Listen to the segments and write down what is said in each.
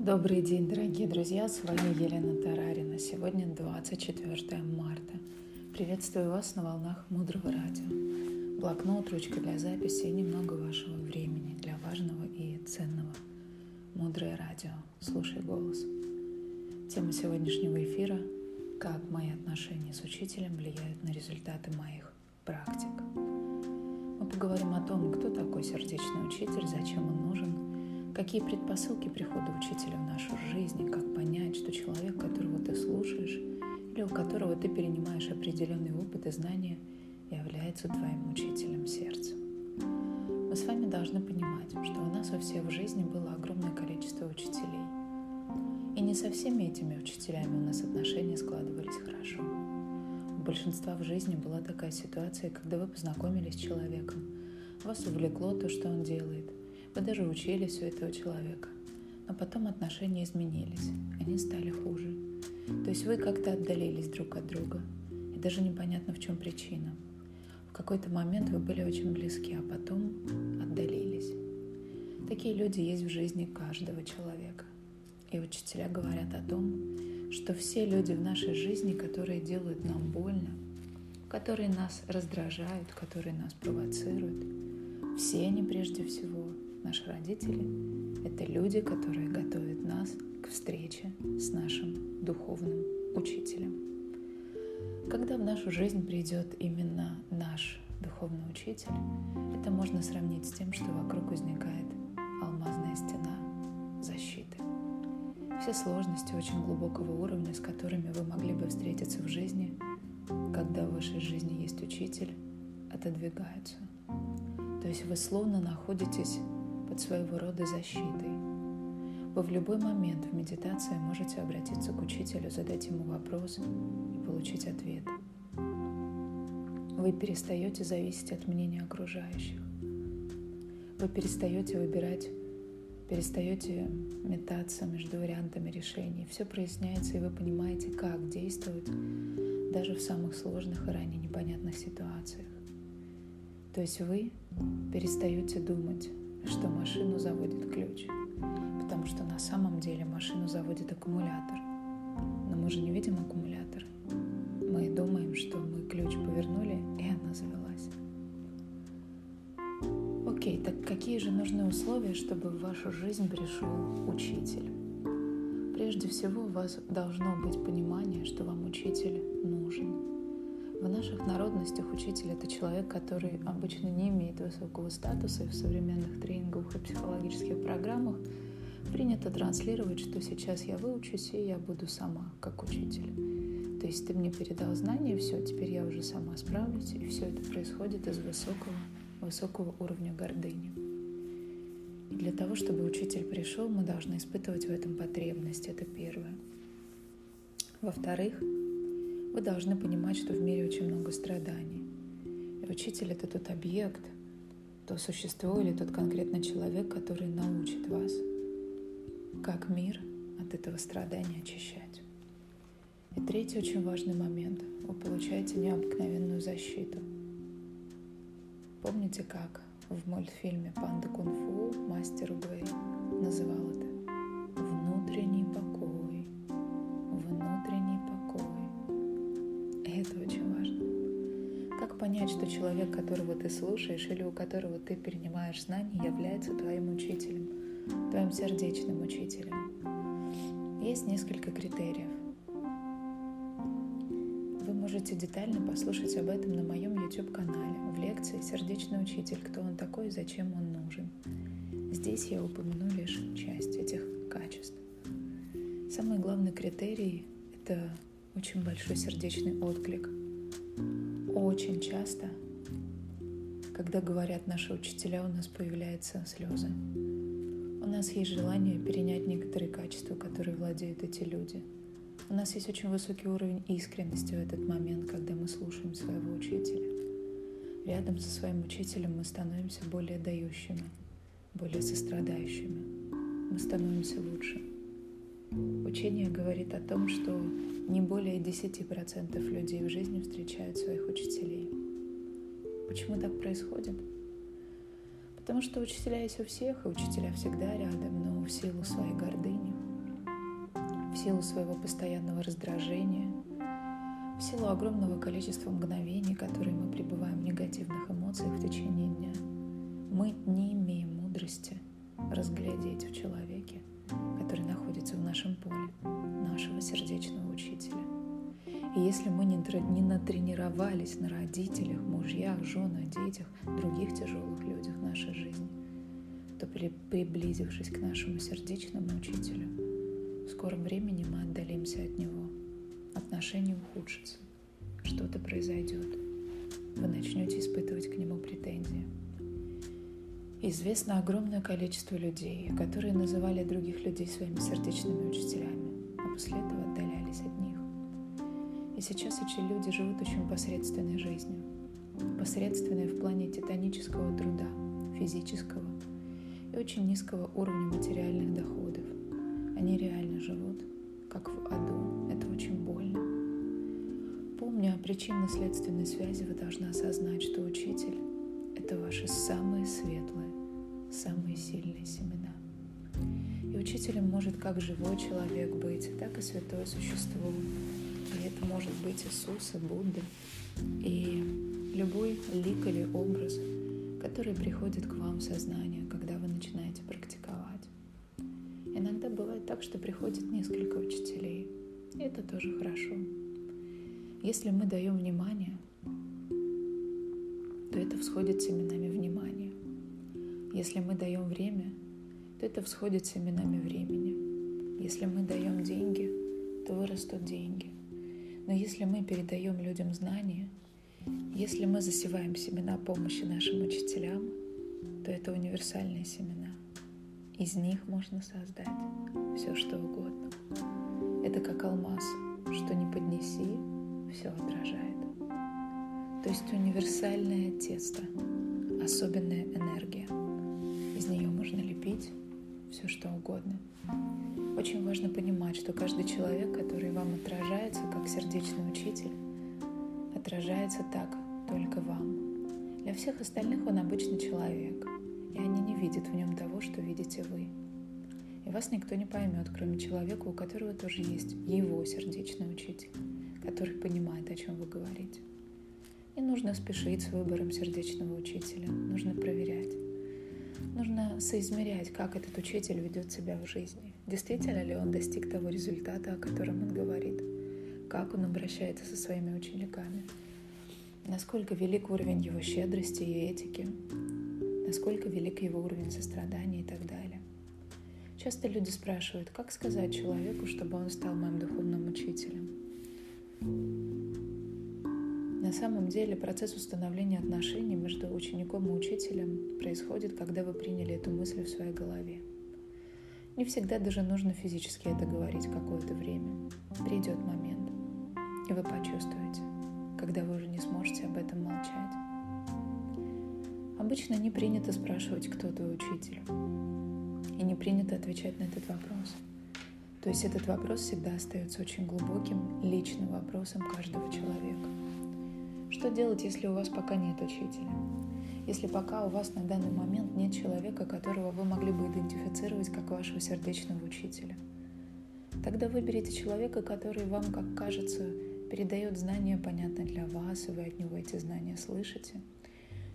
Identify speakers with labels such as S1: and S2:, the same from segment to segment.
S1: Добрый день, дорогие друзья! С вами Елена Тарарина. Сегодня 24 марта. Приветствую вас на волнах Мудрого Радио. Блокнот, ручка для записи и немного вашего времени для важного и ценного. Мудрое Радио. Слушай голос. Тема сегодняшнего эфира – как мои отношения с учителем влияют на результаты моих практик. Мы поговорим о том, кто такой сердечный учитель, зачем он нужен – Какие предпосылки прихода учителя в нашу жизнь, и как понять, что человек, которого ты слушаешь, или у которого ты перенимаешь определенный опыт и знания, является твоим учителем сердца. Мы с вами должны понимать, что у нас у всех в жизни было огромное количество учителей. И не со всеми этими учителями у нас отношения складывались хорошо. У большинства в жизни была такая ситуация, когда вы познакомились с человеком, вас увлекло то, что он делает – вы даже учились у этого человека. Но потом отношения изменились, они стали хуже. То есть вы как-то отдалились друг от друга, и даже непонятно, в чем причина. В какой-то момент вы были очень близки, а потом отдалились. Такие люди есть в жизни каждого человека. И учителя говорят о том, что все люди в нашей жизни, которые делают нам больно, которые нас раздражают, которые нас провоцируют, все они прежде всего Наши родители — это люди, которые готовят нас к встрече с нашим духовным учителем. Когда в нашу жизнь придет именно наш духовный учитель, это можно сравнить с тем, что вокруг возникает алмазная стена защиты. Все сложности очень глубокого уровня, с которыми вы могли бы встретиться в жизни, когда в вашей жизни есть учитель, отодвигаются. То есть вы словно находитесь под своего рода защитой. Вы в любой момент в медитации можете обратиться к учителю, задать ему вопрос и получить ответ. Вы перестаете зависеть от мнения окружающих. Вы перестаете выбирать, перестаете метаться между вариантами решений. Все проясняется, и вы понимаете, как действовать даже в самых сложных и ранее непонятных ситуациях. То есть вы перестаете думать что машину заводит ключ, потому что на самом деле машину заводит аккумулятор. Но мы же не видим аккумулятор. Мы думаем, что мы ключ повернули, и она завелась. Окей, так какие же нужны условия, чтобы в вашу жизнь пришел учитель? Прежде всего, у вас должно быть понимание, что вам учитель нужен. В наших народностях учитель — это человек, который обычно не имеет высокого статуса, и в современных тренинговых и психологических программах принято транслировать, что сейчас я выучусь, и я буду сама, как учитель. То есть ты мне передал знания, все, теперь я уже сама справлюсь, и все это происходит из высокого, высокого уровня гордыни. И для того, чтобы учитель пришел, мы должны испытывать в этом потребность, это первое. Во-вторых, вы должны понимать, что в мире очень много страданий. И учитель — это тот объект, то существо или тот конкретный человек, который научит вас, как мир от этого страдания очищать. И третий очень важный момент. Вы получаете необыкновенную защиту. Помните, как в мультфильме «Панда кунг-фу» мастер Уэй понять, что человек, которого ты слушаешь или у которого ты перенимаешь знания, является твоим учителем, твоим сердечным учителем? Есть несколько критериев. Вы можете детально послушать об этом на моем YouTube-канале в лекции «Сердечный учитель. Кто он такой и зачем он нужен?». Здесь я упомяну лишь часть этих качеств. Самый главный критерий – это очень большой сердечный отклик. Очень часто, когда говорят наши учителя, у нас появляются слезы. У нас есть желание перенять некоторые качества, которые владеют эти люди. У нас есть очень высокий уровень искренности в этот момент, когда мы слушаем своего учителя. Рядом со своим учителем мы становимся более дающими, более сострадающими. Мы становимся лучше. Учение говорит о том, что не более 10% людей в жизни встречают своих учителей. Почему так происходит? Потому что учителя есть у всех, и учителя всегда рядом, но в силу своей гордыни, силу своего постоянного раздражения, в силу огромного количества мгновений, которые мы пребываем в негативных эмоциях в течение дня, мы не имеем мудрости разглядеть в человеке, который находится в нашем поле, нашего сердечного учителя. И если мы не, не натренировались на родителях, мужьях, женах, детях, других тяжелых людях нашей жизни, то при, приблизившись к нашему сердечному учителю, в скором времени мы отдалимся от него, отношения ухудшатся, что-то произойдет, вы начнете испытывать к нему претензии. Известно огромное количество людей, которые называли других людей своими сердечными учителями, после этого отдалялись от них. И сейчас эти люди живут очень посредственной жизнью. Посредственной в плане титанического труда, физического и очень низкого уровня материальных доходов. Они реально живут, как в аду. Это очень больно. Помня о причинно-следственной связи, вы должны осознать, что учитель — это ваши самые светлые, самые сильные семена. Учителем может как живой человек быть, так и святое существо, и это может быть Иисус и Будда, и любой лик или образ, который приходит к вам в сознание, когда вы начинаете практиковать. Иногда бывает так, что приходит несколько учителей, и это тоже хорошо. Если мы даем внимание, то это всходит семенами внимания. Если мы даем время, то это всходит семенами времени. Если мы даем деньги, то вырастут деньги – но если мы передаем людям знания, если мы засеваем семена помощи нашим учителям, то это универсальные семена. Из них можно создать все, что угодно. Это как алмаз, что не поднеси, все отражает. То есть универсальное тесто, особенная энергия. Из нее можно лепить все, что угодно. Очень важно понимать, что каждый человек, который вам отражается как сердечный учитель, отражается так только вам. Для всех остальных он обычный человек, и они не видят в нем того, что видите вы. И вас никто не поймет, кроме человека, у которого тоже есть его сердечный учитель, который понимает, о чем вы говорите. Не нужно спешить с выбором сердечного учителя, нужно проверять. Нужно соизмерять, как этот учитель ведет себя в жизни. Действительно ли он достиг того результата, о котором он говорит? Как он обращается со своими учениками? Насколько велик уровень его щедрости и этики? Насколько велик его уровень сострадания и так далее? Часто люди спрашивают, как сказать человеку, чтобы он стал моим духовным учителем? На самом деле процесс установления отношений между учеником и учителем происходит, когда вы приняли эту мысль в своей голове. Не всегда даже нужно физически это говорить какое-то время. Придет момент, и вы почувствуете, когда вы уже не сможете об этом молчать. Обычно не принято спрашивать, кто твой учитель. И не принято отвечать на этот вопрос. То есть этот вопрос всегда остается очень глубоким, личным вопросом каждого человека. Что делать, если у вас пока нет учителя? Если пока у вас на данный момент нет человека, которого вы могли бы идентифицировать как вашего сердечного учителя? Тогда выберите человека, который вам, как кажется, передает знания, понятно для вас, и вы от него эти знания слышите.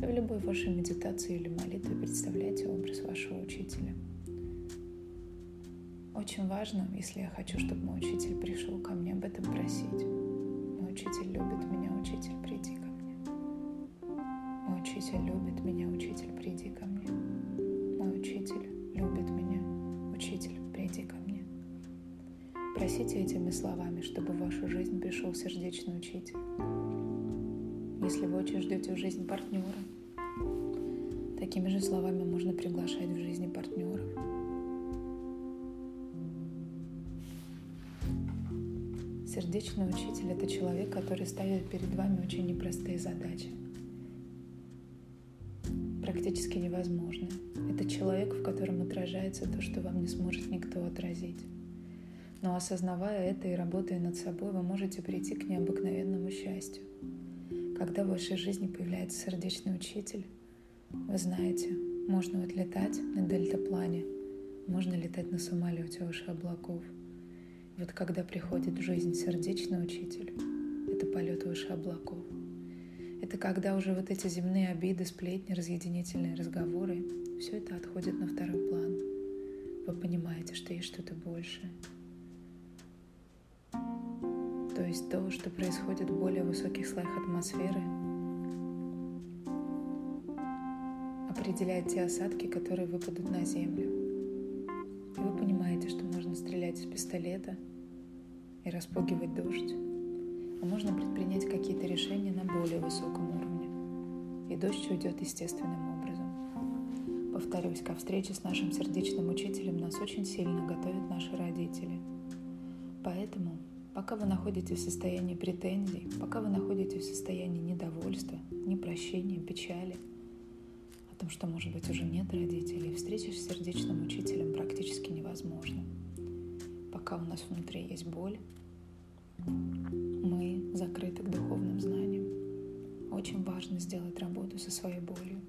S1: И в любой вашей медитации или молитве представляйте образ вашего учителя. Очень важно, если я хочу, чтобы мой учитель пришел ко мне, об этом просить. Мой учитель любит меня, Учитель любит меня, учитель, приди ко мне. Мой учитель любит меня, учитель, приди ко мне. Просите этими словами, чтобы в вашу жизнь пришел сердечный учитель. Если вы очень ждете в жизнь партнера, такими же словами можно приглашать в жизни партнеров. Сердечный учитель – это человек, который ставит перед вами очень непростые задачи. Практически невозможные. Это человек, в котором отражается то, что вам не сможет никто отразить. Но осознавая это и работая над собой, вы можете прийти к необыкновенному счастью. Когда в вашей жизни появляется сердечный учитель, вы знаете, можно отлетать на дельтаплане, можно летать на самолете выше облаков – Вот когда приходит в жизнь сердечный учитель, это полет выше облаков. Это когда уже вот эти земные обиды, сплетни, разъединительные разговоры, все это отходит на второй план. Вы понимаете, что есть что-то большее. То есть то, что происходит в более высоких слоях атмосферы, определяет те осадки, которые выпадут на землю. И вы понимаете, что можно стрелять из пистолета и распугивать дождь, а можно предпринять какие-то решения на более высоком уровне. И дождь уйдет естественным образом. Повторюсь, ко встрече с нашим сердечным учителем нас очень сильно готовят наши родители. Поэтому, пока вы находитесь в состоянии претензий, пока вы находитесь в состоянии недовольства, непрощения, печали – о том, что, может быть, уже нет родителей, встреча с сердечным учителем практически невозможна. Пока у нас внутри есть боль, закрыты к духовным знаниям. Очень важно сделать работу со своей болью.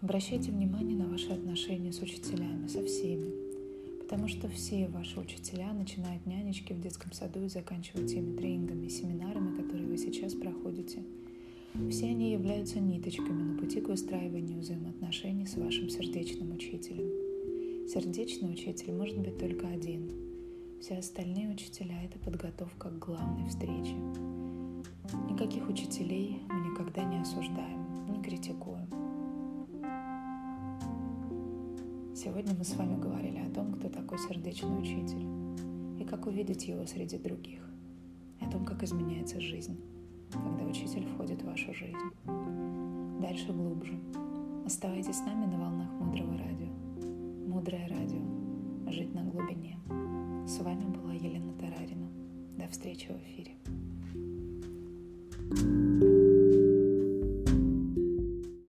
S1: Обращайте внимание на ваши отношения с учителями, со всеми, потому что все ваши учителя, начиная от нянечки в детском саду и заканчивая теми тренингами и семинарами, которые вы сейчас проходите – все они являются ниточками на пути к выстраиванию взаимоотношений с вашим сердечным учителем. Сердечный учитель может быть только один. Все остальные учителя – это подготовка к главной встрече. Никаких учителей мы никогда не осуждаем, не критикуем. Сегодня мы с вами говорили о том, кто такой сердечный учитель и как увидеть его среди других, о том, как изменяется жизнь когда учитель входит в вашу жизнь. Дальше глубже. Оставайтесь с нами на волнах Мудрого Радио. Мудрое Радио. Жить на глубине. С вами была Елена Тарарина. До встречи в эфире.